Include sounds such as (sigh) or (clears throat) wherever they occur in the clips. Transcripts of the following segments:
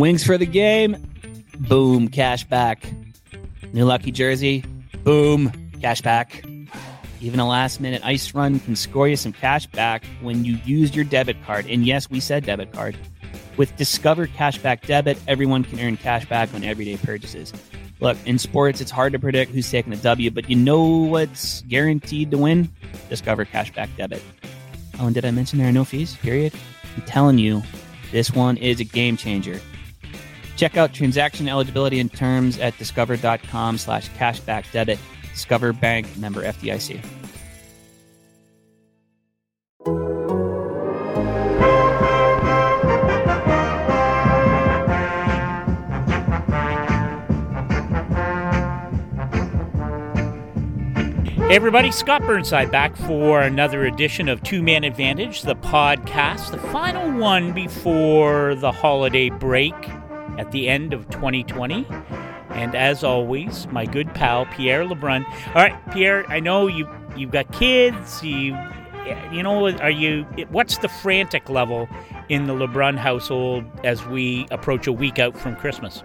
Wings for the game. Boom, cash back. New lucky jersey. Boom, cash back. Even a last minute ice run can score you some cash back when you use your debit card. And yes, we said debit card. With Discover Cashback Debit, everyone can earn cash back on everyday purchases. Look, in sports, it's hard to predict who's taking the W, but you know what's guaranteed to win? Discover Cashback Debit. Oh, and did I mention there are no fees? Period. I'm telling you, this one is a game changer. Check out transaction eligibility and terms at discover.com slash cashback debit. Discover Bank member FDIC. Hey everybody, Scott Burnside back for another edition of Two Man Advantage, the podcast, the final one before the holiday break at the end of 2020. And as always, my good pal Pierre Lebrun. All right, Pierre, I know you you've got kids. You you know, are you? What's the frantic level in the Lebrun household as we approach a week out from Christmas?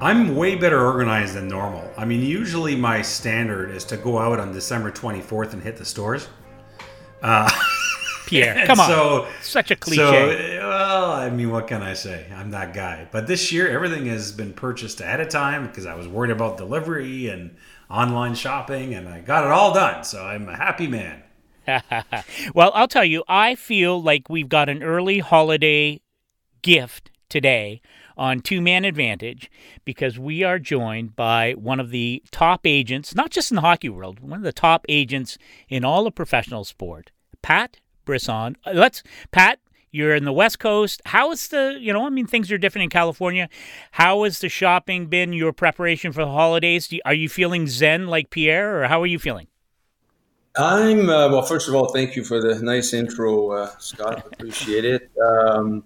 I'm way better organized than normal. I mean, usually my standard is to go out on December 24th and hit the stores. Uh, (laughs) Pierre, come on. So, Such a cliche. So, well, I mean, what can I say? I'm that guy. But this year, everything has been purchased ahead of time because I was worried about delivery and online shopping, and I got it all done. So I'm a happy man. (laughs) well, I'll tell you, I feel like we've got an early holiday gift today on Two Man Advantage because we are joined by one of the top agents, not just in the hockey world, one of the top agents in all of professional sport, Pat Brisson. Uh, let's, Pat, you're in the West Coast. How is the, you know, I mean, things are different in California. How has the shopping been, your preparation for the holidays? Are you feeling zen like Pierre, or how are you feeling? I'm, uh, well, first of all, thank you for the nice intro, uh, Scott. Appreciate it. Um,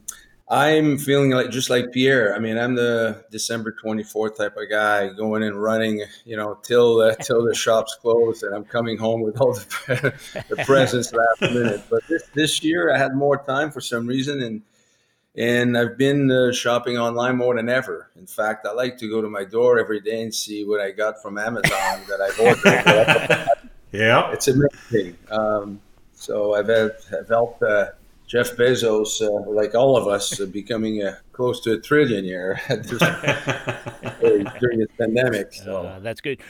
I'm feeling like just like Pierre. I mean, I'm the December 24th type of guy going and running, you know, till uh, till the shops close, and I'm coming home with all the, (laughs) the presents last minute. But this this year, I had more time for some reason, and and I've been uh, shopping online more than ever. In fact, I like to go to my door every day and see what I got from Amazon that I've ordered. (laughs) yeah, it's amazing. Um, so I've, I've helped. Uh, Jeff Bezos, uh, like all of us, uh, becoming a, close to a trillionaire (laughs) (laughs) during this pandemic. So uh, that's good.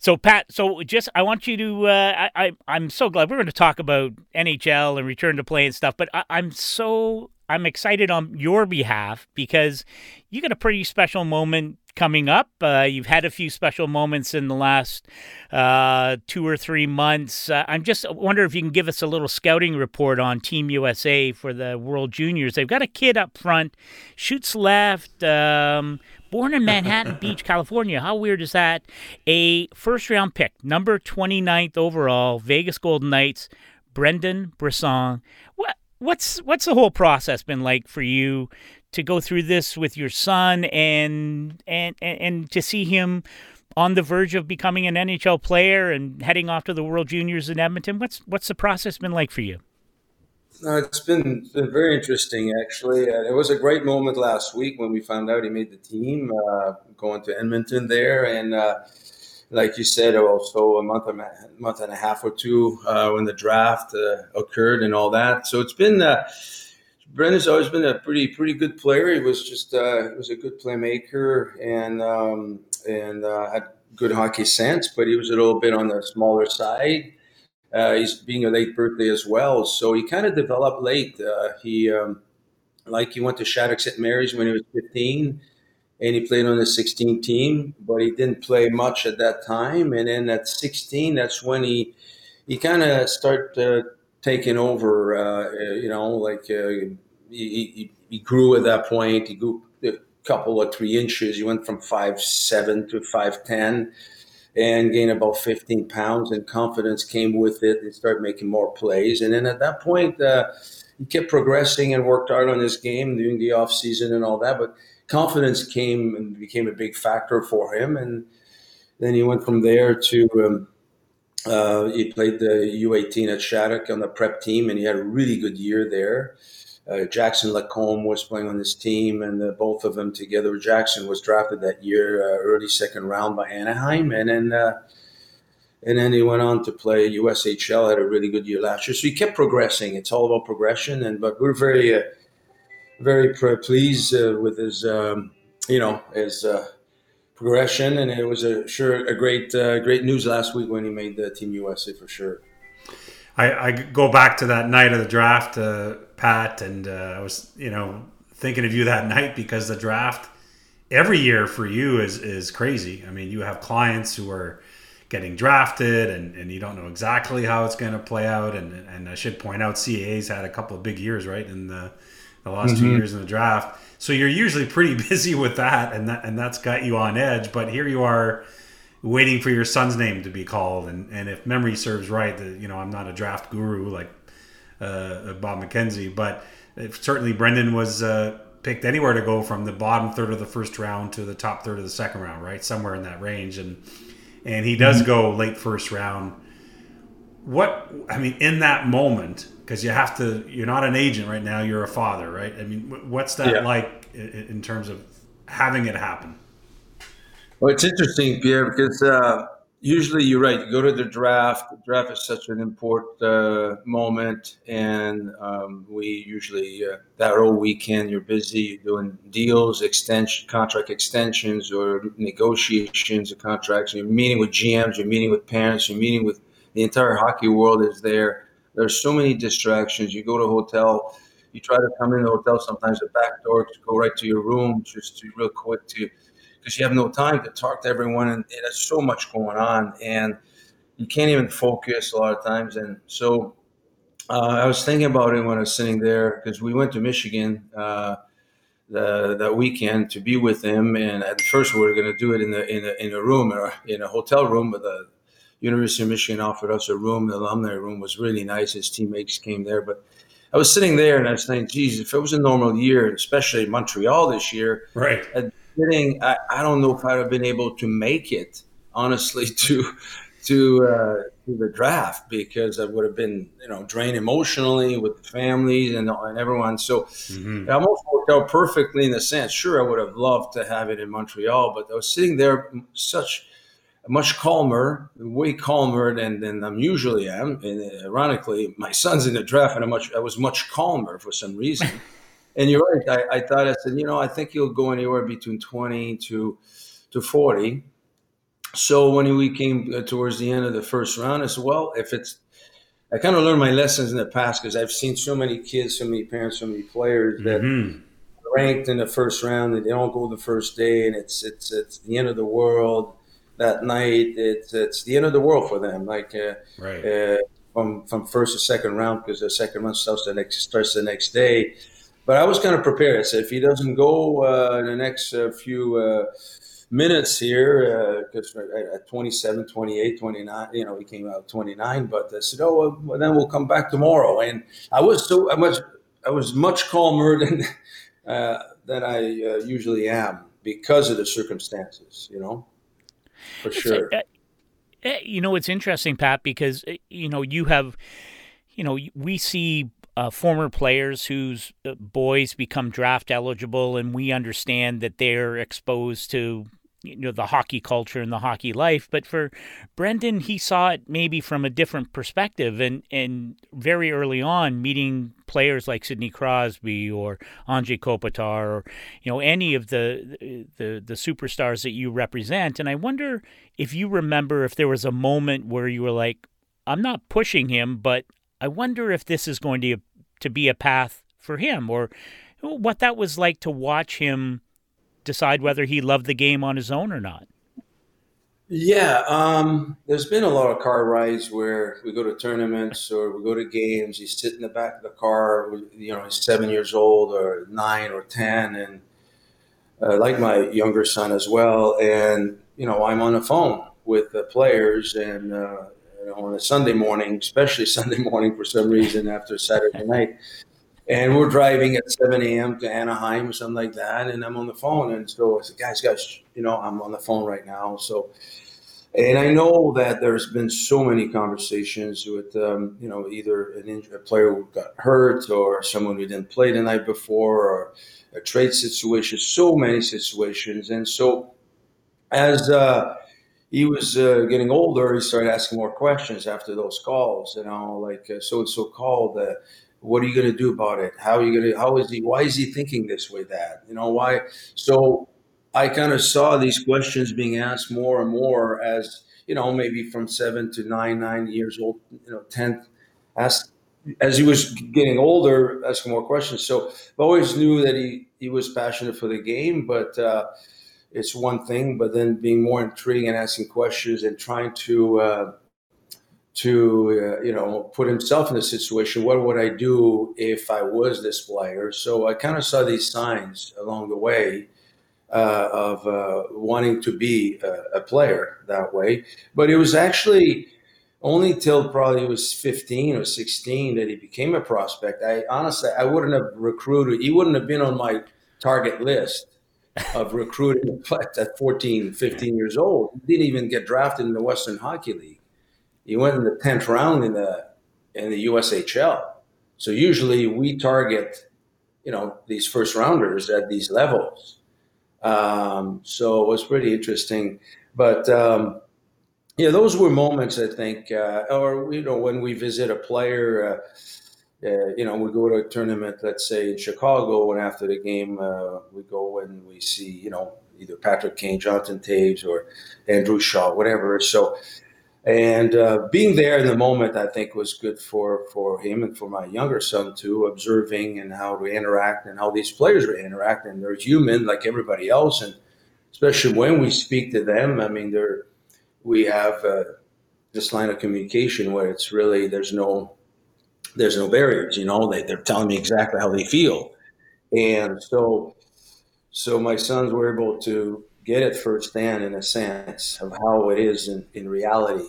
So Pat, so just I want you to. Uh, I, I am so glad we're going to talk about NHL and return to play and stuff. But I, I'm so I'm excited on your behalf because you got a pretty special moment coming up. Uh, you've had a few special moments in the last uh, two or three months. Uh, I'm just wonder if you can give us a little scouting report on Team USA for the World Juniors. They've got a kid up front, shoots left. Um, born in Manhattan (laughs) Beach, California. How weird is that? A first round pick, number 29th overall, Vegas Golden Knights, Brendan Brisson. What what's what's the whole process been like for you to go through this with your son and and and, to see him on the verge of becoming an NHL player and heading off to the World Juniors in Edmonton. What's what's the process been like for you? It's been, been very interesting, actually. Uh, it was a great moment last week when we found out he made the team, uh, going to Edmonton there. And uh, like you said, also a month, a month and a half or two uh, when the draft uh, occurred and all that. So it's been uh, Brendan's always been a pretty pretty good player. He was just uh, he was a good playmaker and um, and uh, had good hockey sense, but he was a little bit on the smaller side. Uh, he's being a late birthday as well, so he kind of developed late. Uh, he um, like he went to Shattuck St. Mary's when he was 15, and he played on the 16 team, but he didn't play much at that time. And then at 16, that's when he he kind of started uh, taking over. Uh, you know, like uh, he, he, he, grew at that point. He grew a couple of three inches. He went from five seven to five ten, and gained about fifteen pounds. And confidence came with it. He started making more plays. And then at that point, uh, he kept progressing and worked hard on his game during the off season and all that. But confidence came and became a big factor for him. And then he went from there to. Um, uh, he played the U18 at Shattuck on the prep team, and he had a really good year there. uh, Jackson Lacombe was playing on his team, and the, both of them together. Jackson was drafted that year, uh, early second round by Anaheim, and then uh, and then he went on to play USHL. Had a really good year last year, so he kept progressing. It's all about progression, and but we're very uh, very pleased uh, with his um, you know his uh, progression, and it was a sure a great great news last week when he made the Team USA for sure. I, I go back to that night of the draft, uh, Pat, and uh, I was, you know, thinking of you that (laughs) night because the draft every year for you is is crazy. I mean, you have clients who are getting drafted, and, and you don't know exactly how it's going to play out. And and I should point out, CAA's had a couple of big years, right, in the the last mm-hmm. two years in the draft. So you're usually pretty (laughs) busy with that, and that and that's got you on edge. But here you are waiting for your son's name to be called. And, and if memory serves right, that you know I'm not a draft guru like uh, Bob McKenzie, but certainly Brendan was uh, picked anywhere to go from the bottom third of the first round to the top third of the second round, right, somewhere in that range. And and he does mm-hmm. go late first round. What I mean in that moment, because you have to, you're not an agent right now. You're a father, right? I mean, what's that yeah. like in, in terms of having it happen? Well, it's interesting, Pierre, because uh, usually you're right. You go to the draft. The draft is such an important uh, moment, and um, we usually uh, that whole weekend you're busy. You're doing deals, extension, contract extensions, or negotiations of contracts. You're meeting with GMs. You're meeting with parents. You're meeting with the entire hockey world is there. There's so many distractions. You go to a hotel. You try to come in the hotel. Sometimes the back door to go right to your room, just to real quick to because you have no time to talk to everyone, and there's so much going on, and you can't even focus a lot of times. And so uh, I was thinking about it when I was sitting there because we went to Michigan uh, the, that weekend to be with him, and at first we were going to do it in the in a, in a room or in a hotel room, but the University of Michigan offered us a room. The alumni room was really nice. His teammates came there, but I was sitting there and I was thinking, geez, if it was a normal year, especially Montreal this year, right? sitting, I, I don't know if I'd have been able to make it, honestly, (laughs) to to uh, to the draft because I would have been, you know, drained emotionally with the families and, and everyone. So mm-hmm. it almost worked out perfectly in the sense. Sure, I would have loved to have it in Montreal, but I was sitting there such much calmer, way calmer than, than I'm usually am. And ironically, my son's in the draft, and I much I was much calmer for some reason. (laughs) And you're right. I, I thought I said, you know, I think he'll go anywhere between 20 to to 40. So when we came uh, towards the end of the first round, I said, well, if it's, I kind of learned my lessons in the past because I've seen so many kids, so many parents, so many players that mm-hmm. ranked in the first round and they don't go the first day, and it's it's it's the end of the world that night. It's it's the end of the world for them. Like uh, right. Uh, from from first to second round because the second round starts the next starts the next day. But I was kind of prepared. I said, if he doesn't go uh, in the next uh, few uh, minutes here, because uh, at 27, 28, 29, you know, he came out 29. But I said, oh, well, then we'll come back tomorrow. And I was so I was I was much calmer (laughs) than uh, than I uh, usually am because of the circumstances. You know, for sure. you know, it's interesting, Pat, because you know you have, you know, we see uh, former players whose uh, boys become draft eligible, and we understand that they're exposed to you know the hockey culture and the hockey life. But for Brendan, he saw it maybe from a different perspective, and and very early on, meeting players like Sidney Crosby or Anze Kopitar or you know any of the the the superstars that you represent. And I wonder if you remember if there was a moment where you were like, I'm not pushing him, but I wonder if this is going to to be a path for him or what that was like to watch him decide whether he loved the game on his own or not. Yeah, um, there's been a lot of car rides where we go to tournaments or we go to games. He's sitting in the back of the car. You know, he's seven years old or nine or ten, and uh, like my younger son as well. And you know, I'm on the phone with the players, and uh, know, on a Sunday morning, especially (laughs) Sunday morning for some reason after Saturday night. And we're driving at 7 a.m. to Anaheim or something like that. And I'm on the phone. And so I said, guys, guys, you know, I'm on the phone right now. So and I know that there's been so many conversations with, um, you know, either an injured, a player who got hurt or someone who didn't play the night before or a trade situation, so many situations. And so as uh, he was uh, getting older, he started asking more questions after those calls, you know, like so and so called. Uh, what are you going to do about it? How are you going to, how is he, why is he thinking this way, that, you know, why? So I kind of saw these questions being asked more and more as you know, maybe from seven to nine, nine years old, you know, ten, asked as he was getting older, asking more questions. So I always knew that he he was passionate for the game, but uh, it's one thing. But then being more intrigued and asking questions and trying to uh, to uh, you know put himself in a situation. What would I do if I was this player? So I kind of saw these signs along the way uh, of uh, wanting to be a, a, player that way. But it was actually only till probably he was 15 or 16 that he became a prospect. I honestly, I wouldn't have recruited. He wouldn't have been on my target list of recruiting (laughs) at 14, 15 years old. He didn't even get drafted in the Western Hockey League. He went in the 10th round in the in the USHL. So usually we target, you know, these first rounders at these levels. Um, so it was pretty interesting. But um, yeah, those were moments I think, uh, or you know, when we visit a player. Uh, uh, you know, we go to a tournament, let's say in Chicago, and after the game, uh, we go and we see, you know, either Patrick Kane, Jonathan Toews, or Andrew Shaw, whatever. So and uh, being there in the moment, I think, was good for for him and for my younger son too, observing and how we interact and how these players interact. And they're human like everybody else, and especially when we speak to them, I mean, they're we have uh, this line of communication where it's really there's no there's no barriers. You know, they they're telling me exactly how they feel, and so so my sons were able to get it firsthand in a sense of how it is in, in reality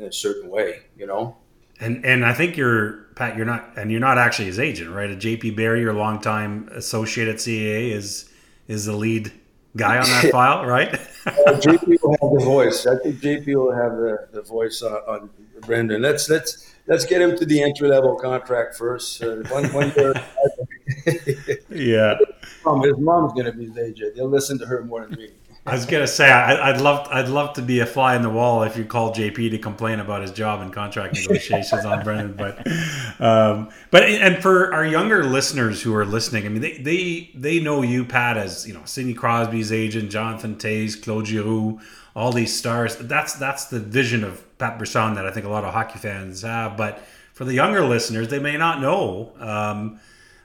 in, a certain way, you know? And and I think you're Pat. You're not, and you're not actually his agent, right? A JP Barry, your longtime associate at CAA, is is the lead guy on that (laughs) file, right? uh, JP will have the voice. I think JP will have the, the voice on, on Brendan. Let's let's let's get him to the entry level contract first. Uh, one, one year. (laughs) (laughs) yeah. His mom's gonna be his agent. They'll listen to her more than me. I was gonna say I, would love I'd love to be a fly in the wall if you call JP to complain about his job and contract negotiations on Brendan, but um, but and for our younger listeners who are listening, I mean they they they know you Pat as you know Sidney Crosby's agent, Jonathan Toews, Claude Giroux, all these stars. That's that's the vision of Pat Brisson that I think a lot of hockey fans have. But for the younger listeners, they may not know. Um,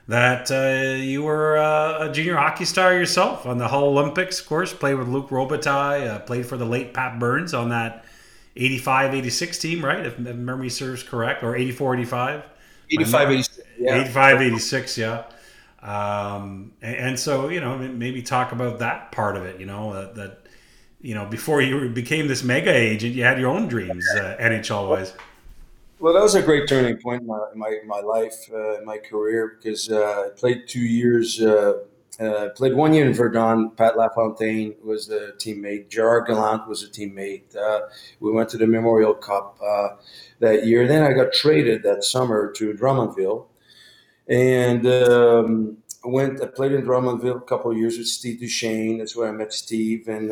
that uh, you were uh, a junior hockey star yourself on the Hull Olympics, of course. Played with Luc Robitaille, uh, played for the late Pat Burns on that 85 86 team, right? If memory serves correct, or 84 85. 85 86. Yeah. 85 86, yeah. Um, and, and, so, you know, maybe talk about that part of it, you know, that, that you know, before you became this mega agent, you had your own dreams, uh, NHL wise. Well, that was a great turning point in my my, my life, uh, my career, because uh, I played two years. Uh, uh, played one year in Verdun. Pat Lafontaine was a teammate. Gerard Gallant was a teammate. Uh, we went to the Memorial Cup uh, that year. Then I got traded that summer to Drummondville, and um, went. I played in Drummondville a couple of years with Steve Duchesne. That's where I met Steve and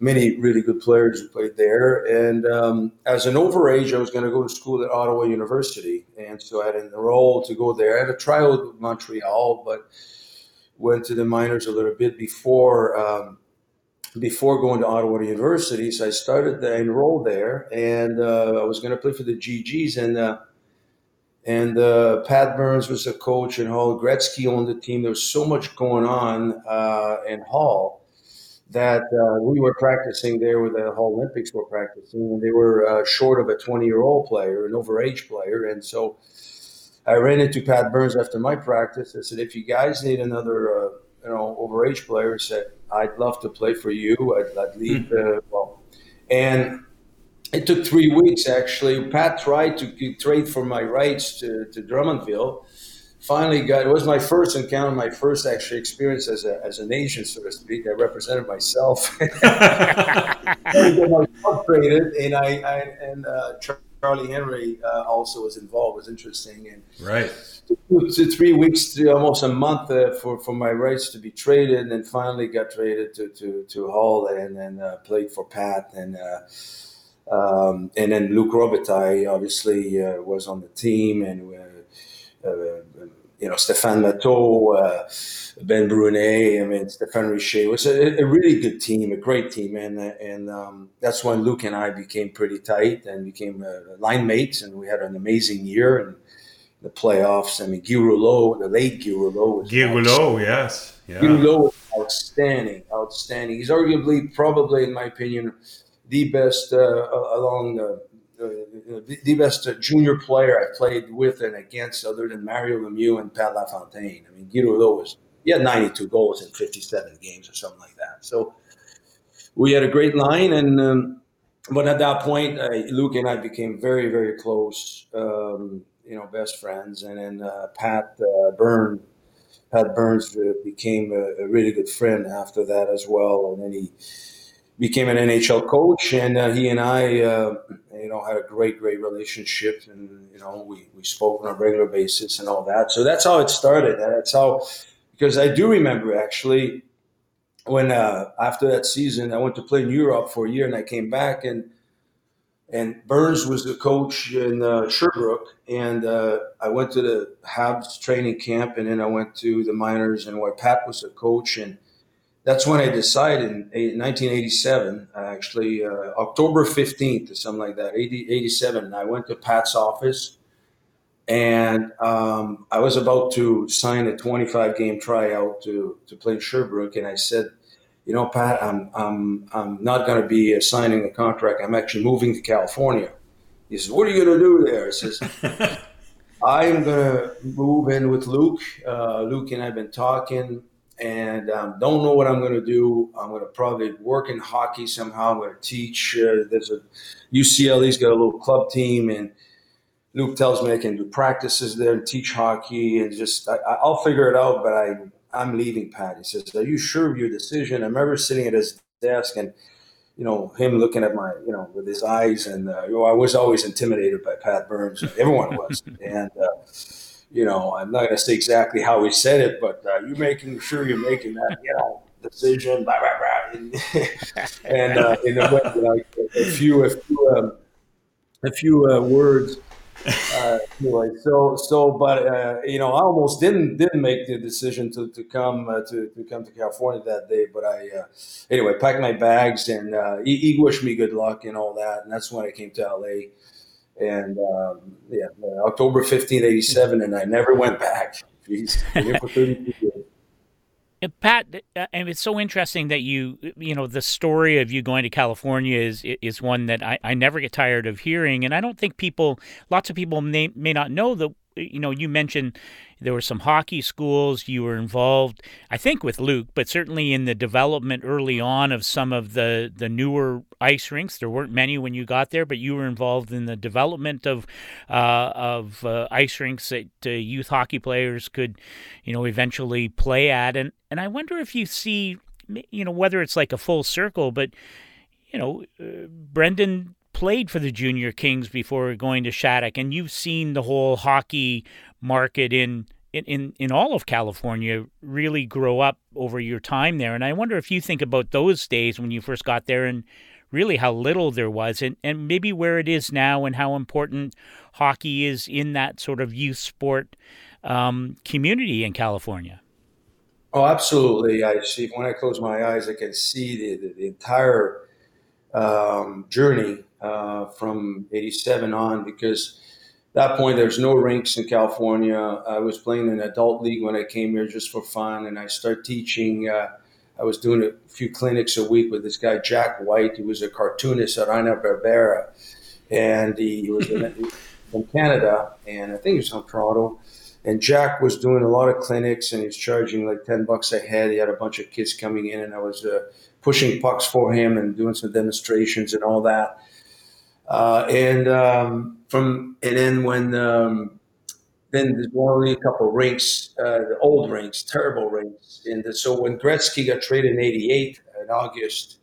many really good players who played there. And um, as an overage, I was going to go to school at Ottawa University, and so I had enrolled to go there. I had a tryout with Montreal, but went to the minors a little bit before um, before going to Ottawa University. So I started to enroll there, and uh, I was going to play for the GGs and. Uh, and uh, Pat Burns was the coach and Hall Gretzky owned the team. There was so much going on uh, in Hull that uh, we were practicing there with the Hull Olympics were practicing, and they were uh, short of a 20 year old player, an overage player. And so I ran into Pat Burns after my practice. I said, if you guys need another, uh, you know, overage player, I said, I'd love to play for you. I'd, I'd leave. Uh, well, and it took three weeks actually. Pat tried to trade for my rights to, to Drummondville finally got it was my first encounter, my first actually experience as a as an Asian, so to speak. I represented myself. (laughs) I was traded, and I, I and uh, Charlie Henry uh, also was involved. It was interesting, and right. Two to three weeks, to almost a month uh, for, for my rights to be traded, and then finally got traded to to, to Hull, and then uh, played for Pat, and uh, um, and then Luc Robitaille obviously uh, was on the team, and uh, you know, Stéphane Matteau, uh, Ben Brunet, I mean, Stéphane Richer. It was a, a, really good team, a great team. And, and um, that's when Luc and I became pretty tight and became uh, line mates. And we had an amazing year and the playoffs. I mean, Guy Rouleau, the late Guy Rouleau. Guy Rouleau, yes. Yeah. Guy Rouleau was outstanding, outstanding. He's arguably, probably, in my opinion, the best uh, along the the best junior player I played with and against, other than Mario Lemieux and Pat LaFontaine. I mean, Guido was he had 92 goals in 57 games or something like that. So we had a great line, and um, but at that point, uh, Luc and I became very, very close. Um, you know, best friends, and then uh, Pat uh, Byrne, Pat Burns uh, became a, a, really good friend after that as well, and then he became an NHL coach, and uh, he and I, uh, you know, had a great, great relationship, and you know, we we spoke on a regular basis and all that. So that's how it started. That's how, because I do remember actually when uh, after that season, I went to play in Europe for a year, and I came back, and and Burns was the coach in uh, Sherbrooke, and uh, I went to the Habs training camp, and then I went to the minors, and where Pat was the coach, and that's when I decided in 1987, actually, uh, October 15th or something like that, 80, 87. I went to Pat's office and um, I was about to sign a 25 game tryout to, to play Sherbrooke. And I said, you know, Pat, I'm, I'm, I'm not going to be signing a contract. I'm actually moving to California. He says, what are you going to do there? I says, (laughs) I'm going to move in with Luc. Uh, Luc and I have been talking and um, don't know what I'm going to do. I'm going to probably work in hockey somehow. I'm going to teach. Uh, there's a UCLA's got a little club team, and Luc tells me I can do practices there and teach hockey, and just I, will figure it out. But I I'm leaving. Pat. He says, "Are you sure of your decision?" I remember sitting at his desk and. You know him looking at my, you know, with his eyes, and uh, you know, I was always intimidated by Pat Burns. Everyone was, (laughs) and uh, you know, I'm not going to say exactly how he said it, but uh, you're making sure you're making that, you know, decision, blah, blah, blah. And, (laughs) and uh, in a way, like a few, a few, um, a few uh, words. Uh, anyway, so, so, but, uh, you know, I almost didn't, didn't make the decision to, to come, uh, to, to come to California that day. But I, uh, anyway, packed my bags and he, he wished me good luck and all that. And that's when I came to LA and um, yeah, October 15th, 87, and I never went back. Pat, uh, and it's so interesting that you, you know, the story of you going to California is is one that I, I never get tired of hearing, and I don't think people, lots of people may may not know that. You know, you mentioned there were some hockey schools. You were involved, I think, with Luc, but certainly in the development early on of some of the, the newer ice rinks. There weren't many when you got there, but you were involved in the development of uh, of uh, ice rinks that uh, youth hockey players could, you know, eventually play at. And and I wonder if you see, you know, whether it's like a full circle, but you know, uh, Brendan played for the Junior Kings before going to Shattuck, and you've seen the whole hockey market in in, in all of California really grow up over your time there. And I wonder if you think about those days when you first got there and really how little there was and, and maybe where it is now and how important hockey is in that sort of youth sport um, community in California. Oh, absolutely. I see. When I close my eyes, I can see the, the, the entire um, journey uh, from 87 on because that point, there's no rinks in California. I was playing in adult league when I came here just for fun, and I started teaching. Uh, I was doing a few clinics a week with this guy Jack White. He was a cartoonist at Hanna Barbera, and he (laughs) was in, from Canada, and I think he was from Toronto. And Jack was doing a lot of clinics, and he's charging like ten bucks a head. He had a bunch of kids coming in, and I was uh, pushing pucks for him and doing some demonstrations and all that. Uh, and um, from and then when um, then there's only a couple of rinks, uh, the old rinks, terrible rinks. And so when Gretzky got traded in '88 in August,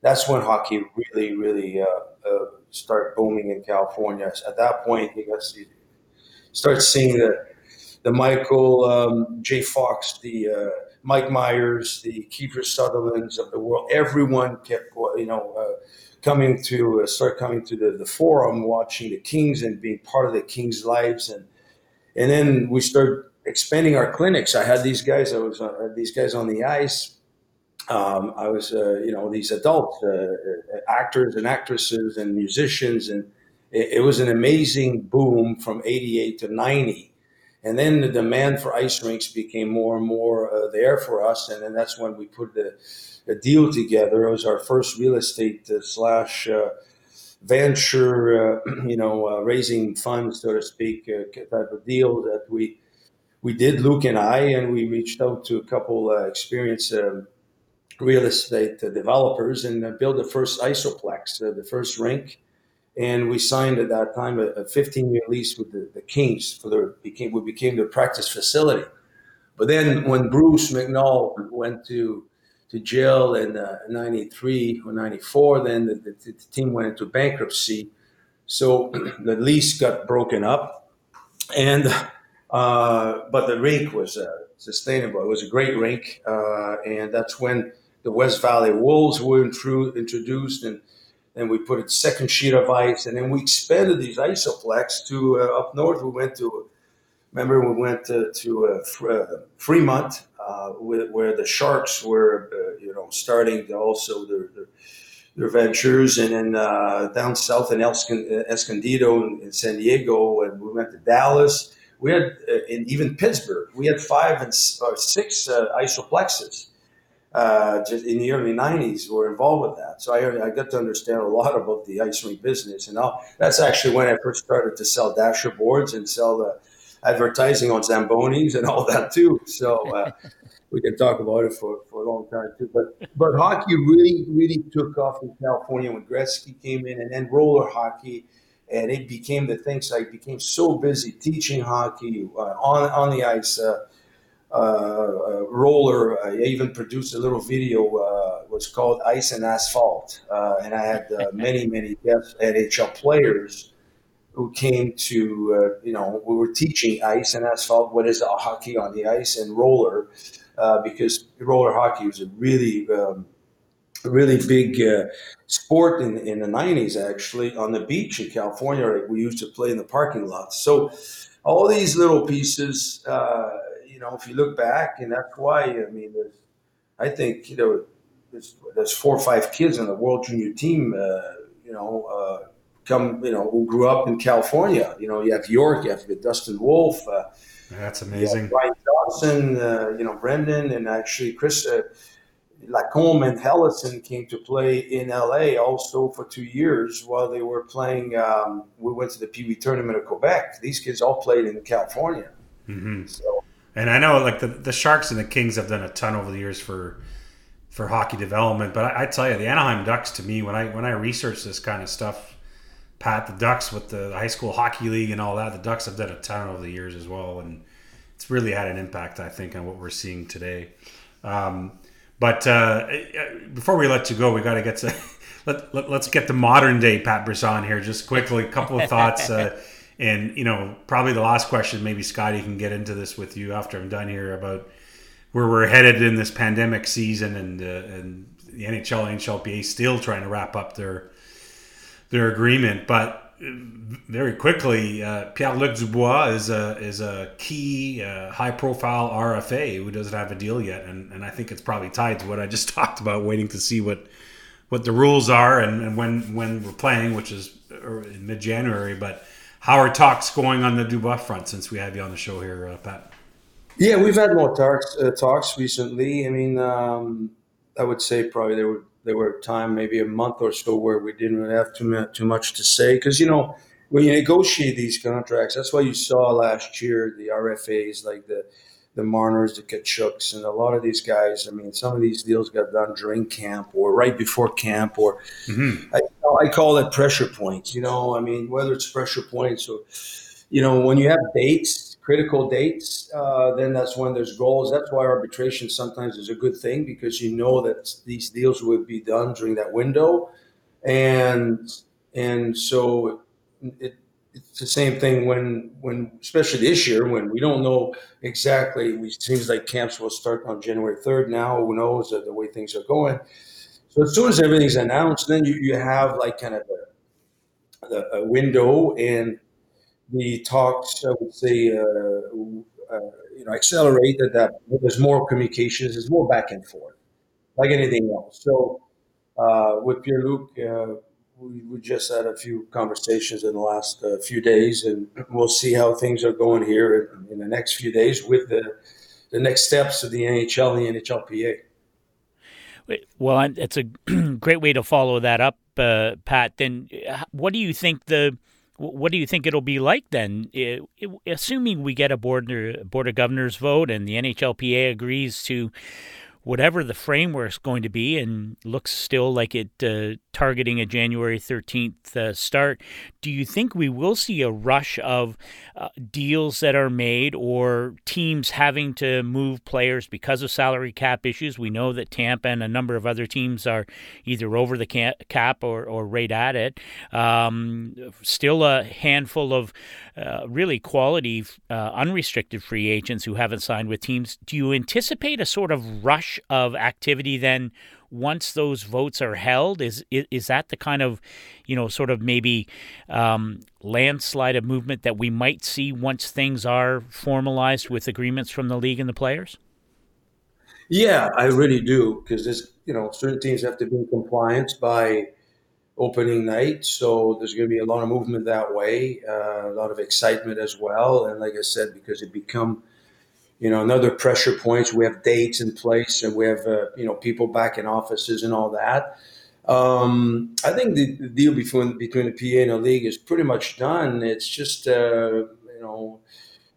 that's when hockey really, really uh, uh, started booming in California. At that point, you got start seeing the the Michael um, J. Fox, the uh, Mike Myers, the Kiefer Sutherlands of the world. Everyone kept, you know, uh, coming to uh, start coming to the, the forum, watching the Kings and being part of the Kings' lives, and and then we started expanding our clinics. I had these guys. I was uh, these guys on the ice. Um, I was, uh, you know, these adult uh, actors and actresses and musicians, and it, it was an amazing boom from '88 to '90 and then the demand for ice rinks became more and more uh, there for us. And then that's when we put the, deal together. It was our first real estate uh, slash uh, venture, uh, (clears throat) you know, uh, raising funds, so to speak, uh, type of deal that we we did. Luc and I, and we reached out to a couple experienced. Um, real estate developers and built the first Iceoplex, the first rink, and we signed at that time a, a 15 year lease with the, the Kings for the became we became their practice facility. But then when Bruce McNall went to to jail in uh, 93 or 94, then the, the, the, team went into bankruptcy. So (clears throat) the lease got broken up. And, uh, but the rink was uh, sustainable. It was a great rink. Uh, and that's when the West Valley Wolves were intru- introduced. And then we put a second sheet of ice, and then we expanded these Iceoplex to uh, up north. We went to, remember, we went to, to uh, uh Fremont, uh, where the Sharks were, uh, you know, starting also their, their, their ventures, and then down south in Escondido in, in, San Diego, and we went to Dallas. We had, in even Pittsburgh, we had five and six Iceoplexes uh, just in the early 90s were involved with that. So I, I got to understand a lot about the ice rink business. And I'll, that's actually when I first started to sell dasher boards and sell the advertising on Zambonis and all that too. So uh, (laughs) we can talk about it for, for a long time too. But, but hockey really, really took off in California when Gretzky came in and then roller hockey. And it became the thing. So I became so busy teaching hockey uh, on, on the ice uh, roller. I even produced a little video. Uh, was called Ice and Asphalt, and I had (laughs) many, many NHL players who came to, you know, we were teaching ice and asphalt, what is hockey on the ice, and roller, because roller hockey was a really um, really big uh, sport in, in the 90s actually on the beach in california like we used to play in the parking lot so all these little pieces uh, know, if you look back, and that's why I mean, there's, I think you know, there's, there's four or five kids on the World Junior team, uh, you know, uh, come, you know, who grew up in California. You know, you have York, you have Dustin Wolf. Uh, that's amazing. Ryan Johnson, uh, you know, Brendan, and actually Chris. Uh, Lacombe and Helleson came to play in LA also for two years while they were playing. Um, we went to the Pee Wee tournament of Quebec. These kids all played in California. Mm-hmm. So and I know like the, the Sharks and the Kings have done a ton over the years for for hockey development. But I, I tell you, the Anaheim Ducks to me, when I when I research this kind of stuff, Pat, the Ducks with the high school hockey league and all that, the Ducks have done a ton over the years as well, and it's really had an impact, I think, on what we're seeing today. Um, but uh, before we let you go, we got to get to (laughs) let, let us get the modern day Pat Brisson here just quickly. A couple of thoughts. Uh, (laughs) and you know, probably the last question, maybe Scotty can get into this with you after I'm done here about where we're headed in this pandemic season, and uh, and the NHL and NHLPA still trying to wrap up their their agreement, but very quickly, uh, Pierre Luc Dubois is a is a key uh, high profile RFA who doesn't have a deal yet, and, and I think it's probably tied to what I just (laughs) talked about, waiting to see what what the rules are and, and when when we're playing, which is uh, in mid January, but how are talks going on the Dubois front since we have you on the show here, uh, Pat? Yeah, we've had more talks uh, talks recently. I mean, um, I would say probably there were there were time maybe a month or so where we didn't really have too too much to say because you know when you negotiate these contracts, that's why you saw last year the RFAs like the the Marners, the Tkachuks, and a lot of these guys. I mean, some of these deals got done during camp or right before camp, or mm-hmm. I, you know, I, call it pressure points. You know, I mean, whether it's pressure points or, you know, when you have dates, critical dates, uh, then that's when there's goals. That's why arbitration sometimes is a good thing because you know that these deals would be done during that window, and and so it, it's the same thing when when especially this year when we don't know exactly. It seems like camps will start on January third now. Who knows uh, the way things are going? So as soon as everything's announced, then you, you have like kind of a, a window and the talks, I would say, uh, uh, you know, accelerated that there's more communications, there's more back and forth, like anything else. So uh, with Pierre Luc, uh, we, we, just had a few conversations in the last uh, few days, and we'll see how things are going here in, in, the next few days with the the next steps of the NHL and the NHLPA. Well, it's a (clears throat) great way to follow that up, uh, Pat. Then, what do you think the what do you think it'll be like then? It, it, assuming we get a board board of governors vote and the NHLPA agrees to whatever the framework's going to be and looks still like it uh, targeting a January 13th uh, start, do you think we will see a rush of uh, deals that are made or teams having to move players because of salary cap issues? We know that Tampa and a number of other teams are either over the cap or, or right at it. Um, still a handful of uh, really quality uh, unrestricted free agents who haven't signed with teams. Do you anticipate a sort of rush of activity then once those votes are held? Is is, that the kind of you know sort of maybe um, landslide of movement that we might see once things are formalized with agreements from the league and the players? Yeah, I really do because there's you know certain teams have to be in compliance by opening night, so there's going to be a lot of movement that way, uh, a lot of excitement as well, and like I said, because it become you know, another pressure points. We have dates in place, and we have uh, you know people back in offices and all that. Um, I think the, the, deal between between the PA and the league is pretty much done. It's just uh, you know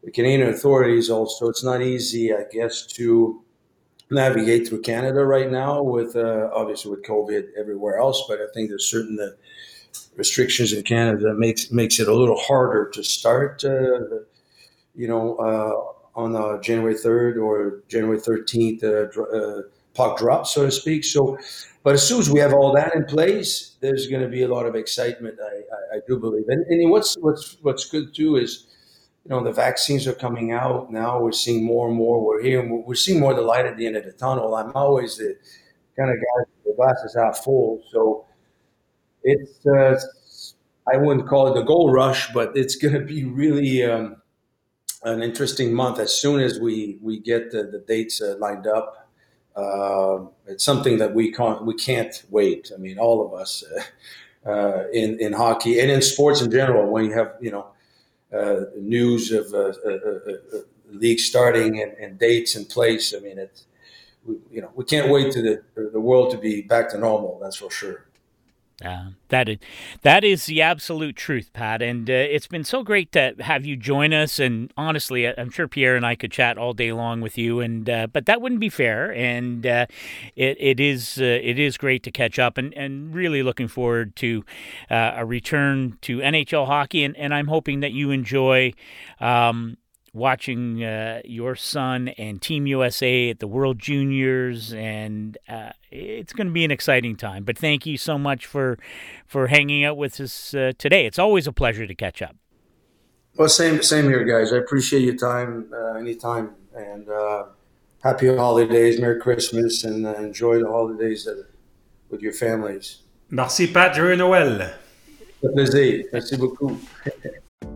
the Canadian authorities also. It's not easy, I guess, to navigate through Canada right now with uh, obviously with COVID everywhere else. But I think there's certain uh, restrictions in Canada that makes makes it a little harder to start. Uh, you know uh, on uh, January 3rd or January 13th uh, uh, puck drop, so to speak. So, but as soon as we have all that in place, there's going to be a lot of excitement. I, I, I do believe, and, and what's what's what's good too is, you know, the vaccines are coming out now. We're seeing more and more. We're here. We're, seeing more the light at the end of the tunnel. I'm always the kind of guy the glass is half full. So it's uh, I wouldn't call it the gold rush, but it's going to be really. Um, an interesting month as soon as we we get the, the dates uh, lined up. Uh, it's something that we can't we can't wait. I mean, all of us uh, uh in in hockey and in sports in general. When you have you know uh, news of uh, league starting and, and, dates in place, I mean, it's we, you know we can't wait to the the world to be back to normal. That's for sure. Uh, that is that is the absolute truth, Pat. And uh, it's been so great to have you join us. And honestly, I'm sure Pierre and I could chat all day long with you. And uh, but that wouldn't be fair. And uh, it it is uh, it is great to catch up. And, and really looking forward to uh, a return to NHL hockey. And, and I'm hoping that you enjoy. Um, watching uh, your son and Team USA at the World Juniors, and uh, it's going to be an exciting time. But thank you so much for for hanging out with us uh, today. It's always a pleasure to catch up. Well, same same here, guys. I appreciate your time uh, anytime, and uh, happy holidays, Merry Christmas, and uh, enjoy the holidays with your families. Merci, Pat. Joyeux Noël. plaisir. Merci beaucoup. (laughs)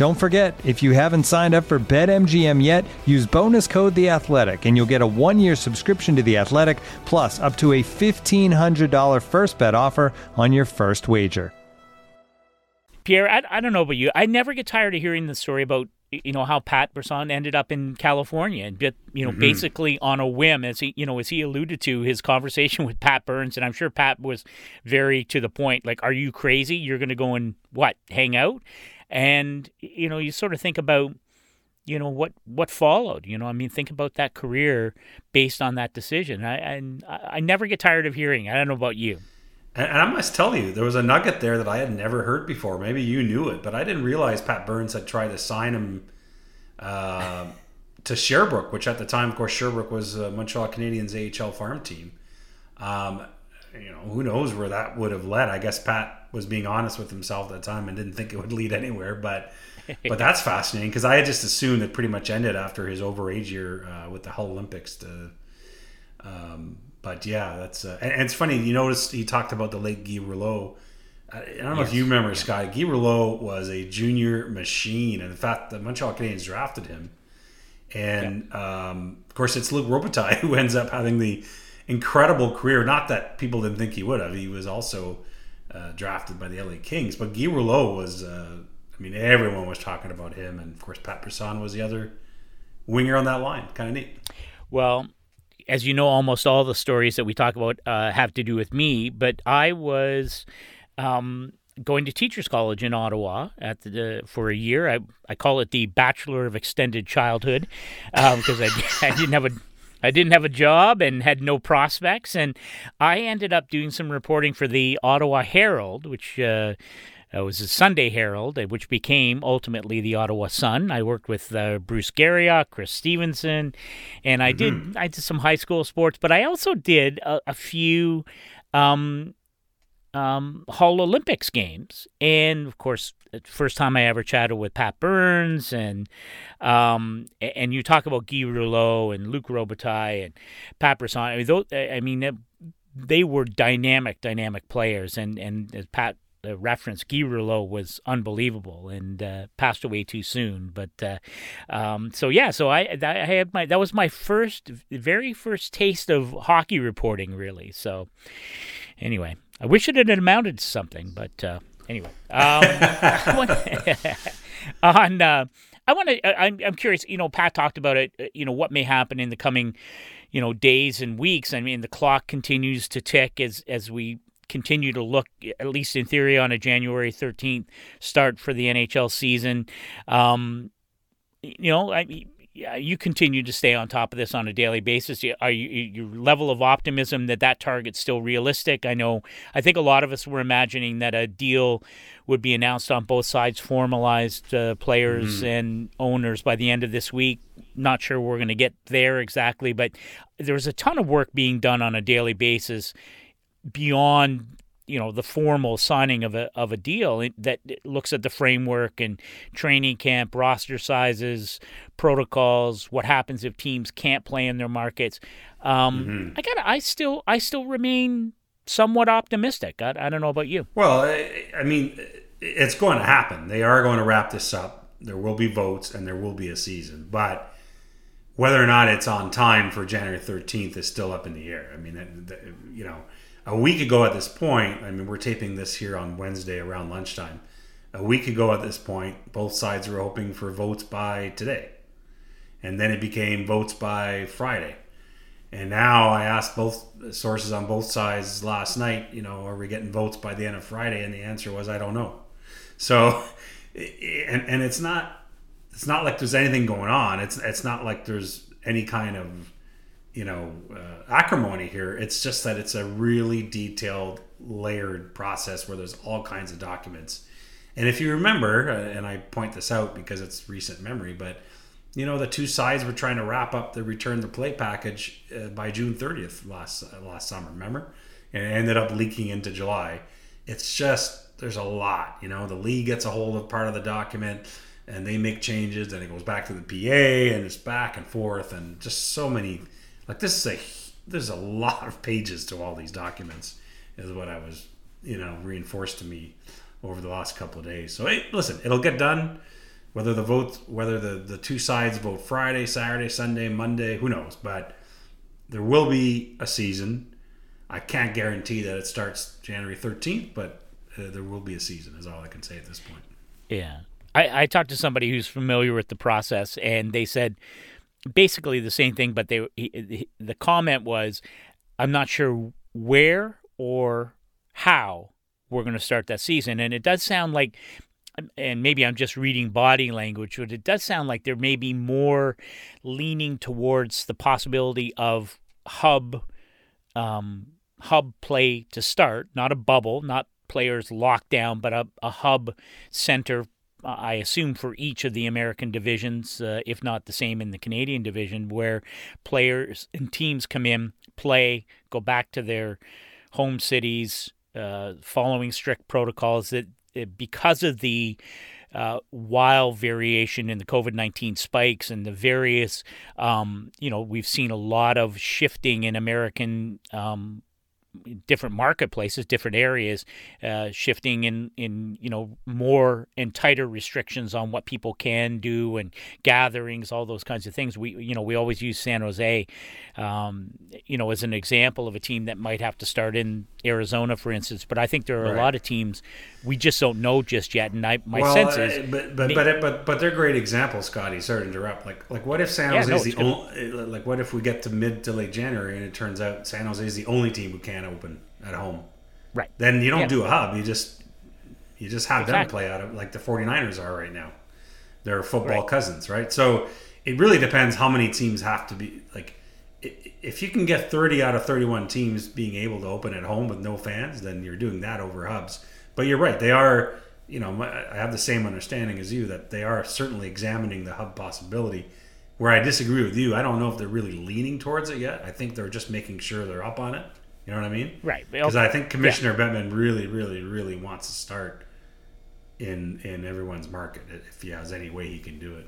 Don't forget, if you haven't signed up for BetMGM yet, use bonus code The Athletic, and you'll get a one-year subscription to The Athletic, plus up to a fifteen hundred dollar first bet offer on your first wager. Pierre, I, I don't know about you. I never get tired of hearing the story about you know how Pat Brisson ended up in California and you know mm-hmm. basically on a whim as he you know as he alluded to his conversation (laughs) with Pat Burns and I'm sure Pat was very to the point like are you crazy you're going to go and what hang out and you know you sort of think about you know what what followed you know i mean think about that career based on that decision. I and I, never get tired of hearing. I don't know about you. And, and, i must tell you there was a nugget there that i had never heard before. Maybe you knew it but i didn't realize pat burns had tried to sign him uh, to sherbrooke which at the time of course sherbrooke was uh, montreal canadiens ahl farm team. Um, you know who knows where that would have led. I guess pat was being honest with himself at the time and didn't think it would lead anywhere. But (laughs) but that's fascinating because I had just assumed it pretty much ended after his overage year uh, with the Hull Olympics. To, um, but yeah, that's uh, and, and, it's funny. You noticed he talked about the late Guy Rouleau. I, I don't know yes. if you remember, Scott Guy Rouleau was a junior machine, and in fact, the Montreal Canadiens drafted him. And yeah. um, of course, it's Luc Robitaille (laughs) who ends up having the incredible career. Not that people didn't think he would have. He was also uh, drafted by the LA Kings. But Guy Rouleau was, uh, I mean, everyone was talking about him, and of course Pat Brisson was the other winger on that line. Kind of neat. Well, as you know, almost all the stories that we talk about uh, have to do with me. But I was. Um, going to teachers college in Ottawa at the, for a year. I, I call it the Bachelor of Extended Childhood because um, I, (laughs) I didn't have a I didn't have a job and had no prospects, and I ended up doing some reporting for the Ottawa Herald, which uh, uh was a Sunday Herald, uh, which became ultimately the Ottawa Sun. I worked with uh, Bruce Garrioch, Chris Stevenson, and I mm-hmm. did I did some high school sports, but I also did a, a few um, um, Hull Olympics games, and of course, first time I ever chatted with Pat Burns, and um, and you talk about Guy Rouleau and Luc Robitaille and Pat Brisson. I mean, those, I mean, they were dynamic, dynamic players, and and as Pat uh, reference, Guy Rouleau was unbelievable and uh, passed away too soon. But uh, um, so yeah, so I I had my that was my first, very first taste of hockey reporting, really. So anyway, I wish it had amounted to something, but uh, anyway. Um, (laughs) on, uh, I want to. I'm, I'm curious. You know, Pat talked about it. Uh, you know, what may happen in the coming, you know, days and weeks. I mean, the clock continues to tick as as we continue to look, at least in theory, on a January 13th start for the NHL season. Um, you know, I you continue to stay on top of this on a daily basis. Are you, your level of optimism that that target's still realistic? I know. I think a lot of us were imagining that a deal would be announced on both sides, formalized uh, players mm-hmm. and owners by the end of this week. Not sure we're going to get there exactly, but there's a ton of work being done on a daily basis beyond you know the formal signing of a of a deal that looks at the framework and training camp roster sizes protocols what happens if teams can't play in their markets. Um, mm-hmm. i got i still i still remain somewhat optimistic. I, I don't know about you. Well I, I mean it's going to happen. They are going to wrap this up. There will be votes and there will be a season but whether or not it's on time for January 13th is still up in the air. I mean, you know, a week ago at this point, I mean, we're taping this here on Wednesday around lunchtime. a week ago at this point, both sides were hoping for votes by today. And then it became votes by Friday. And now I asked both sources on both sides last night, you know, are we getting votes by the end of Friday? And the answer was, I don't know. So, (laughs) and, and it's not, it's not like there's anything going on. It's, it's not like there's any kind of, you know, uh, acrimony here. It's just that it's a really detailed, layered process where there's all kinds of documents. And if you remember, uh, and I point this out because it's recent memory, but you know the two sides were trying to wrap up the return to play package uh, by June 30th last uh, last summer. Remember, and it ended up leaking into July. It's just there's a lot. You know, the league gets a hold of part of the document and they make changes, and it goes back to the PA and it's back and forth and just so many. Like this is a there's a lot of pages to all these documents is what I was you know reinforced to me over the last couple of days. So hey, listen, it'll get done. Whether the vote, whether the the two sides vote Friday, Saturday, Sunday, Monday, who knows? But there will be a season. I can't guarantee that it starts January 13th, but uh, there will be a season. Is all I can say at this point. Yeah, I, I talked to somebody who's familiar with the process, and they said basically the same thing, but they he, the comment was, "I'm not sure where or how we're going to start that season," and it does sound like and maybe I'm just reading body language, but it does sound like there may be more leaning towards the possibility of hub um, hub play to start, not a bubble, not players locked down, but a, a hub center. Uh, I assume for each of the American divisions, uh, if not the same in the Canadian division, where players and teams come in, play, go back to their home cities, uh, following strict protocols that because of the uh, wild variation in the COVID 19 spikes and the various, um, you know, we've seen a lot of shifting in American um, different marketplaces, different areas, uh, shifting in in you know more and tighter restrictions on what people can do and gatherings, all those kinds of things. We you know we always use San Jose, um, you know, as an example of a team that might have to start in Arizona, for instance. But I think there are right. a lot of teams we just don't know just yet. And I, my well, sense is, uh, but but but, but but they're great examples, Scotty. Sorry to interrupt. Like like what if San Jose yeah, no, is the only? Like what if we get to mid to late January and it turns out San Jose is the only team who can't open at home? Right. Then you don't yeah. do a hub. You just you just have exactly. them play out of like the 49ers are right now. They're football right. cousins, right? So it really depends how many teams have to be like if you can get 30 out of 31 teams being able to open at home with no fans, then you're doing that over hubs. But you're right; they are. You know, I have the same understanding as you that they are certainly examining the hub possibility. Where I disagree with you, I don't know if they're really leaning towards it yet. I think they're just making sure they're up on it. You know what I mean? Right. Because I think Commissioner yeah. Bettman really, really, really wants to start in in everyone's market if he has any way he can do it.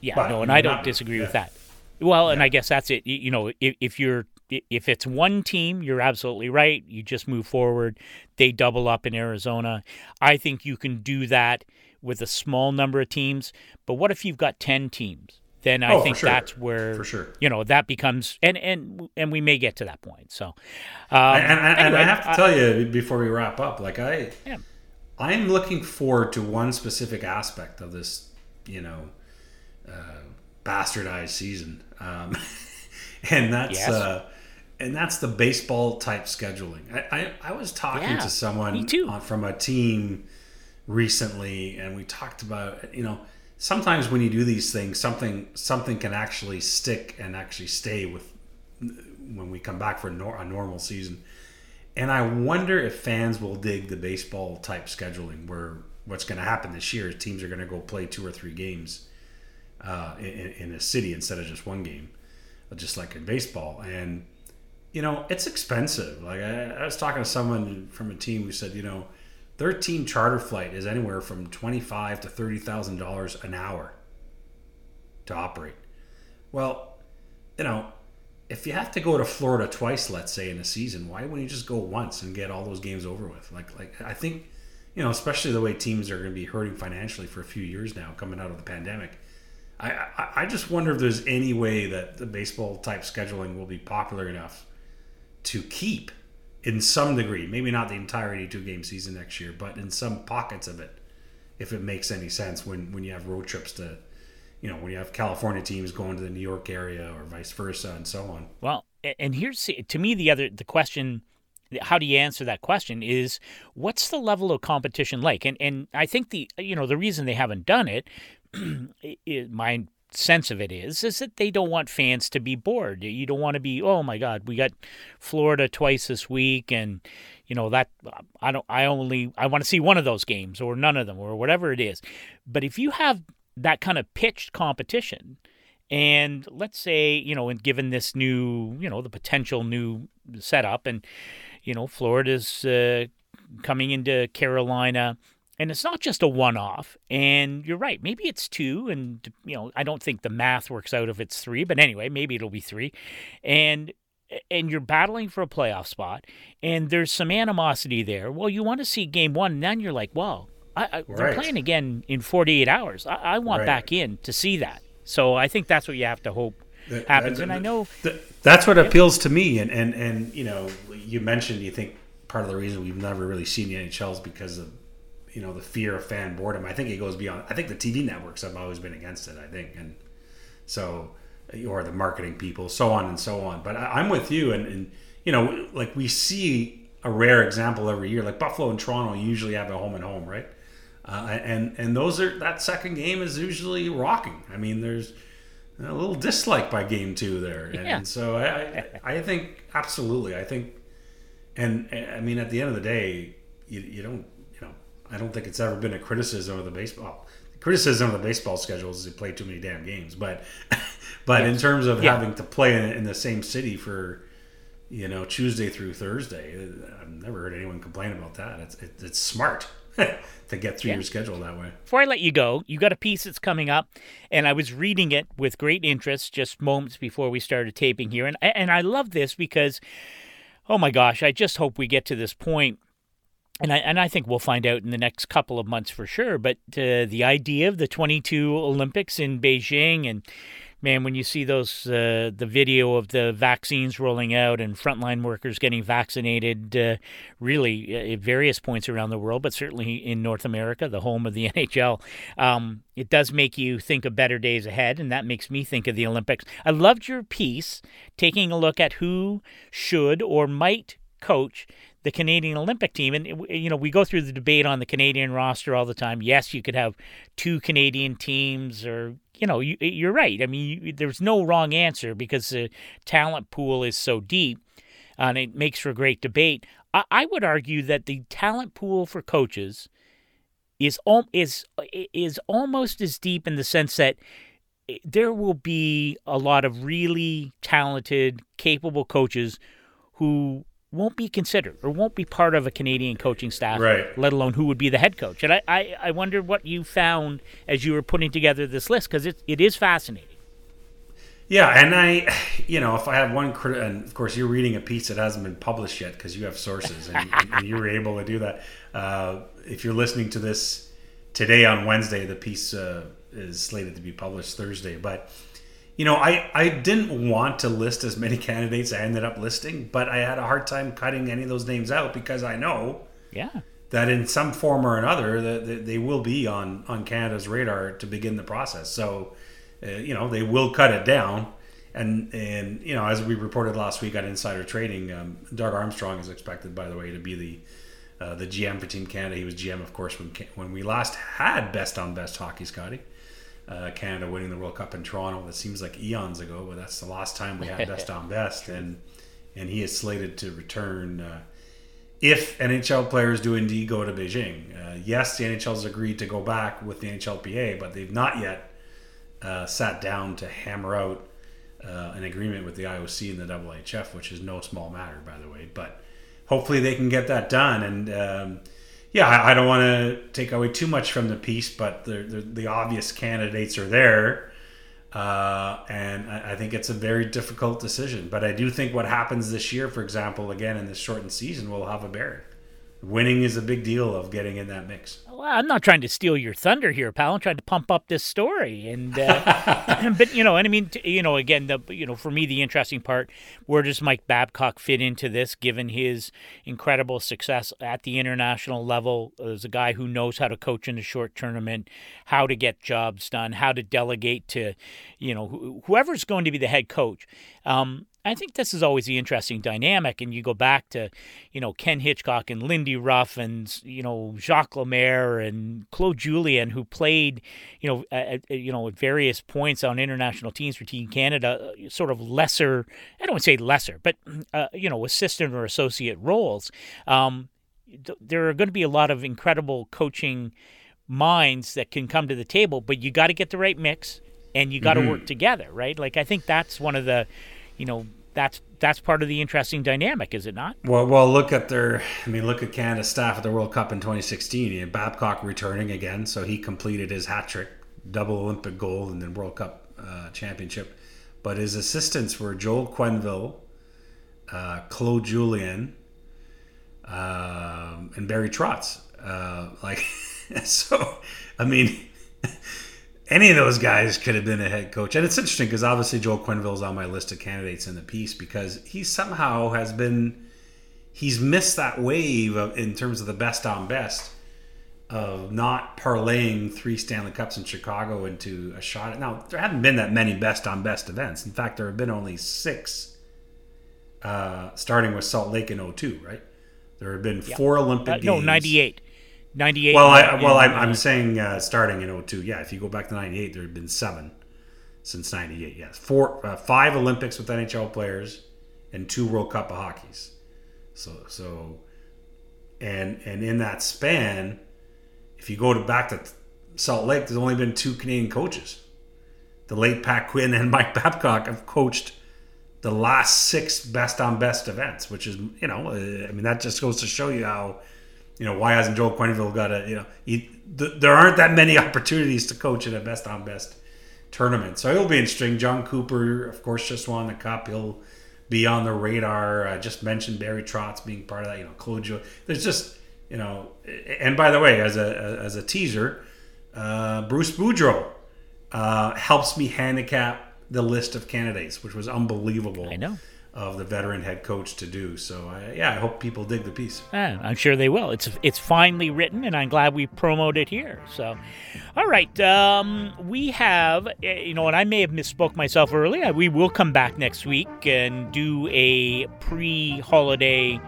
Yeah, but, no, and I don't disagree with that. Well, and I guess that's it. You know, if, if you're if it's one team, you're absolutely right. You just move forward. They double up in Arizona. I think you can do that with a small number of teams. But what if you've got 10 teams? Then I oh, think sure. that's where for sure you know that becomes and and and we may get to that point. So, um, and, and, anyway, and, I have to tell you before we wrap up, like I, yeah. I'm looking forward to one specific aspect of this, you know, uh, bastardized season, um, (laughs) and that's yes. uh, and that's the baseball type scheduling. I, I, I was talking yeah, to someone on, from a team recently, and we talked about you know sometimes when you do these things, something something can actually stick and actually stay with when we come back for a, nor- a normal season. And I wonder if fans will dig the baseball type scheduling, where what's going to happen this year is teams are going to go play two or three games uh, in, in a city instead of just one game, just like in baseball. And you know, it's expensive. Like I, I, was talking to someone from a team who said, you know, their team charter flight is anywhere from twenty five to thirty thousand dollars an hour to operate. Well, you know, if you have to go to Florida twice, let's say in a season, why wouldn't you just go once and get all those games over with? Like, like I think, you know, especially the way teams are going to be hurting financially for a few years now, coming out of the pandemic. I, I, I just wonder if there's any way that the baseball type scheduling will be popular enough to keep in some degree, maybe not the entire 82 game season next year, but in some pockets of it, if it makes any sense when when you have road trips to, you know, when you have California teams going to the New York area or vice versa and so on. Well, and here's to me the other the question how do you answer that question is what's the level of competition like and and I think the you know the reason they haven't done it, (clears throat) it my sense of it is is that they don't want fans to be bored. You don't want to be oh my god, we got Florida twice this week and you know that I don't I only I want to see one of those games or none of them or whatever it is. But if you have that kind of pitched competition and let's say, you know, and given this new, you know, the potential new setup and you know, Florida's uh, coming into Carolina and it's not just a one-off. And you're right maybe it's two and you know i don't think the math works out if it's three but anyway maybe it'll be three. And and you're battling for a playoff spot and there's some animosity there. Well you want to see game one and then you're like well I, I, they're playing again in 48 hours. I, I want right. back in to see that. So i think that's what you have to hope that, happens. That, and i know that, that's what appeals to me. And, and and you know you mentioned you think part of the reason we've never really seen the nhl is because of you know the fear of fan boredom. I think it goes beyond. I think the TV networks have always been against it. I think, and so or the marketing people, so on and so on. But I, am with you, and, and you know, like we see a rare example every year. Like Buffalo and Toronto usually have a home and home, right? Uh, and and those are that second game is usually rocking. I mean, there's a little dislike by game two there, and, yeah. and so I, I think absolutely. I think, and I mean, at the end of the day, you, you don't I don't think it's ever been a criticism of the baseball. The criticism of the baseball schedule is they play too many damn games, but (laughs) but in terms of yeah. having to play in, in, the same city for you know Tuesday through Thursday, I've never heard anyone complain about that. It's it, it's smart. (laughs) to get through yeah. your schedule that way. Before I let you go, you got a piece that's coming up, and I was reading it with great interest just moments before we started taping here, and and I love this because, oh my gosh, I just hope we get to this point and I, and I think we'll find out in the next couple of months for sure. But uh, the idea of the 22 Olympics in Beijing, and man, when you see those uh, the video of the vaccines rolling out and frontline workers getting vaccinated, uh, really uh, at various points around the world, but certainly in North America, the home of the (laughs) NHL, um, it does make you think of better days ahead, and that makes me think of the Olympics. I loved your piece taking a look at who should or might coach the Canadian Olympic team. And, you know, we go through the debate on the Canadian roster all the time. Yes, you could have two Canadian teams, or, you know, you, are right. I mean, you, there's no wrong answer because the talent pool is so deep uh, and it makes for a great debate. I, I would argue that the talent pool for coaches is, is, is almost as deep in the sense that eh, there will be a lot of really talented, capable coaches who won't be considered or won't be part of a Canadian coaching staff, right. let alone who would be the head coach. And I, I, I wonder what you found as you were putting together this list because it, it is fascinating. Yeah, and I, you know, if I have one, crit- and of course you're reading a piece that hasn't been published yet because you have sources and, and, you were able to do that. Uh, if you're listening to this today on Wednesday, the piece uh, is slated to be published Thursday. But you know, I, I didn't want to list as many (laughs) candidates I ended up listing, but I had a hard time cutting any of those names out because I know yeah. that in some form or another that they will be on, on Canada's radar to begin the process. So, uh, you know, they will cut it down. And, and you know, as we reported last week on Insider Trading, um, Doug Armstrong is expected, by the way, to be the uh, the GM for Team Canada. He was GM, of course, when when we last had Best on Best Hockey, Scotty uh, Canada winning the World Cup in Toronto. That seems like eons ago, but that's the last time we had (laughs) best on best, and and he is slated to return uh, if NHL players do indeed go to Beijing. Uh, yes, the NHL has agreed to go back with the NHLPA, but they've not yet uh, sat down to hammer out uh, an agreement with the IOC and the IIHF, which is no small matter, by the way. But hopefully they can get that done and. Um, yeah, I, I don't want to take away too much from the piece, but the, the, the obvious candidates are there. Uh, and I, I, think it's a very difficult decision. But I do think what happens this year, for example, again in this shortened season, will have a bearing. Winning is a big deal of getting in that mix. Well, I'm not trying to steal your thunder here, pal. I'm trying to pump up this story, and uh, (laughs) (clears throat) but you know, and I mean, you know, again, the you know, for me, the interesting part, where does Mike Babcock fit into this, given his incredible success at the international level as a guy who knows how to coach in a short tournament, how to get jobs done, how to delegate to, you know, wh- whoever's going to be the head coach. Um, I think this is always the interesting dynamic, and you go back to, you know, Ken Hitchcock and Lindy Ruff and you know Jacques Lemaire and Claude Julien, who played, you know, at, you know at various points on international teams for Team Canada, uh, sort of lesser. I don't want to say lesser, but uh, you know, assistant or associate roles. Um, th- there are going to be a lot of incredible coaching minds that can come to the table, but you got to get the right mix and you got to mm-hmm. work together, right? Like I think that's one of the you know that's that's part of the interesting dynamic, is it not? Well, well, look at their. I mean, look at Canada's staff at the World Cup in 2016. Babcock returning again, so he completed his hat trick, double Olympic gold, and then World Cup uh, championship. But his assistants were Joel Quenneville, uh, Claude Julien, uh, and Barry Trotz. Uh, like, (laughs) so, I mean. (laughs) any of those guys could have been a head coach. And it's interesting because obviously Joel Quenneville is on my list of candidates in the piece because he somehow has been he's missed that wave of, in terms of the best on best of not parlaying three Stanley Cups in Chicago into a shot. Now there haven't been that many best on best events. In fact, there have been only six, uh, starting with Salt Lake in 02, right? There have been four Olympic uh, games. No, 98. 98. Well, I, well, I'm, I'm saying uh, starting in 02. Yeah, if you go back to 98, there have been seven since 98. Yes, four, uh, five Olympics with NHL players, and two World Cup of hockeys. So, so, and and in that span, if you go to back to Salt Lake, there's only been two Canadian coaches. The late Pat Quinn and (laughs) Mike Babcock have coached the last six best on best events, which is you know, uh, I mean that just goes to show you how you know, why hasn't Joel Quenneville got a, you know, he, th- there aren't that many (laughs) opportunities to coach in a best on best tournament. So he'll be interesting. Jon Cooper, of course, just won the cup. He'll be on the radar. I just mentioned Barry Trotz being part of that. You know, Claude. There's just, you know, and by the way, as a as a teaser, uh, Bruce Boudreau uh, helps me handicap the list of candidates, which was unbelievable. I know of the veteran head coach to do. So uh, yeah, I hope people dig the piece. Yeah, I'm sure they will. It's it's finely written, and I'm glad we promoted it here. So, all right, um, we have eh, you know, and I may have misspoke myself earlier. We will come back next week and do a pre-holiday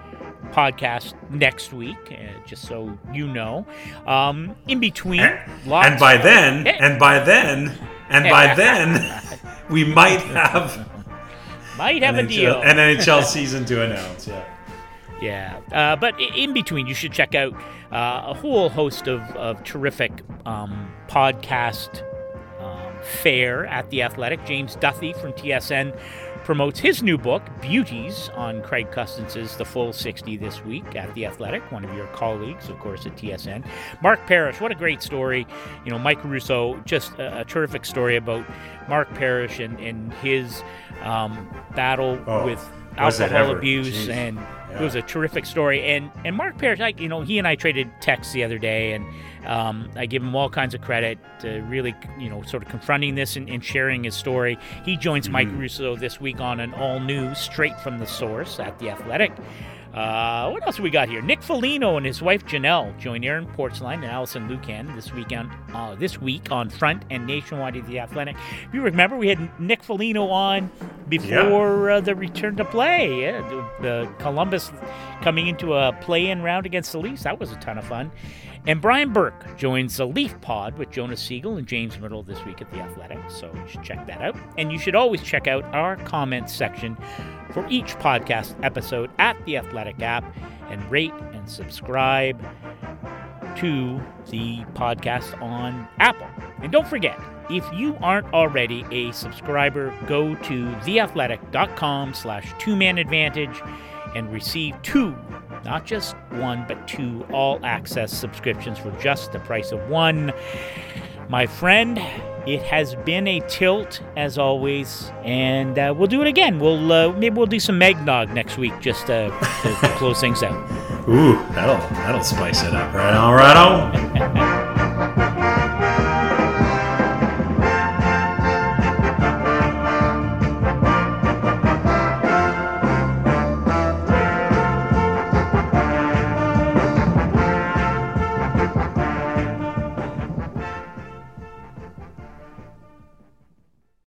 podcast next week, uh, just so you know. Um, in between, and, and by then, and by then, and by then, we might have might have NHL, a deal. An NHL season to announce, yeah. Yeah, uh, but in between, you should check out uh, a whole host of, of terrific um, podcast um, fare at the Athletic. James Duthie from TSN promotes his new book, Beauties, on Craig Custance' The Full 60 this week at The Athletic, one of your colleagues, of course, at TSN. Mark Parrish, what a great story. You know, Mike Russo, just a, a terrific story about Mark Parrish and, and his um, battle oh, with alcohol abuse, Jeez. and yeah. it was a terrific story. And and Mark Parrish, I, you know, he and I traded texts the other day, and um, I give him all kinds of credit to really, you know, sort of confronting this and, and sharing his story. He joins mm-hmm. Mike Russo this week on an all new, straight from the source at the Athletic. Uh, what else we got here? Nick Foligno and his wife Janelle join Aaron Portzline and Alison Lukan this weekend. Uh, this week on Front and Nationwide at the Athletic. If you remember, we had Nick Foligno on before yeah. uh, the return to play. Yeah, the, the Columbus coming into a play-in round against the Leafs. That was a ton of fun. And Brian Burke joins the Leaf Pod with Jonas Siegel and James Mirtle this week at The Athletic, so you should check that out. And you should always check out our comments section for each podcast episode at The Athletic app and rate and subscribe to the podcast on Apple. And don't forget, if you aren't already a subscriber, go to theathletic.com slash two-man advantage and receive two not just one, but two all access subscriptions for just the price of one. My friend, it has been a tilt as always, and uh, we'll do it again. We'll uh, maybe we'll do some eggnog next week just to, to close things out. (laughs) Ooh, that'll that'll spice it up. Right on, right on. (laughs)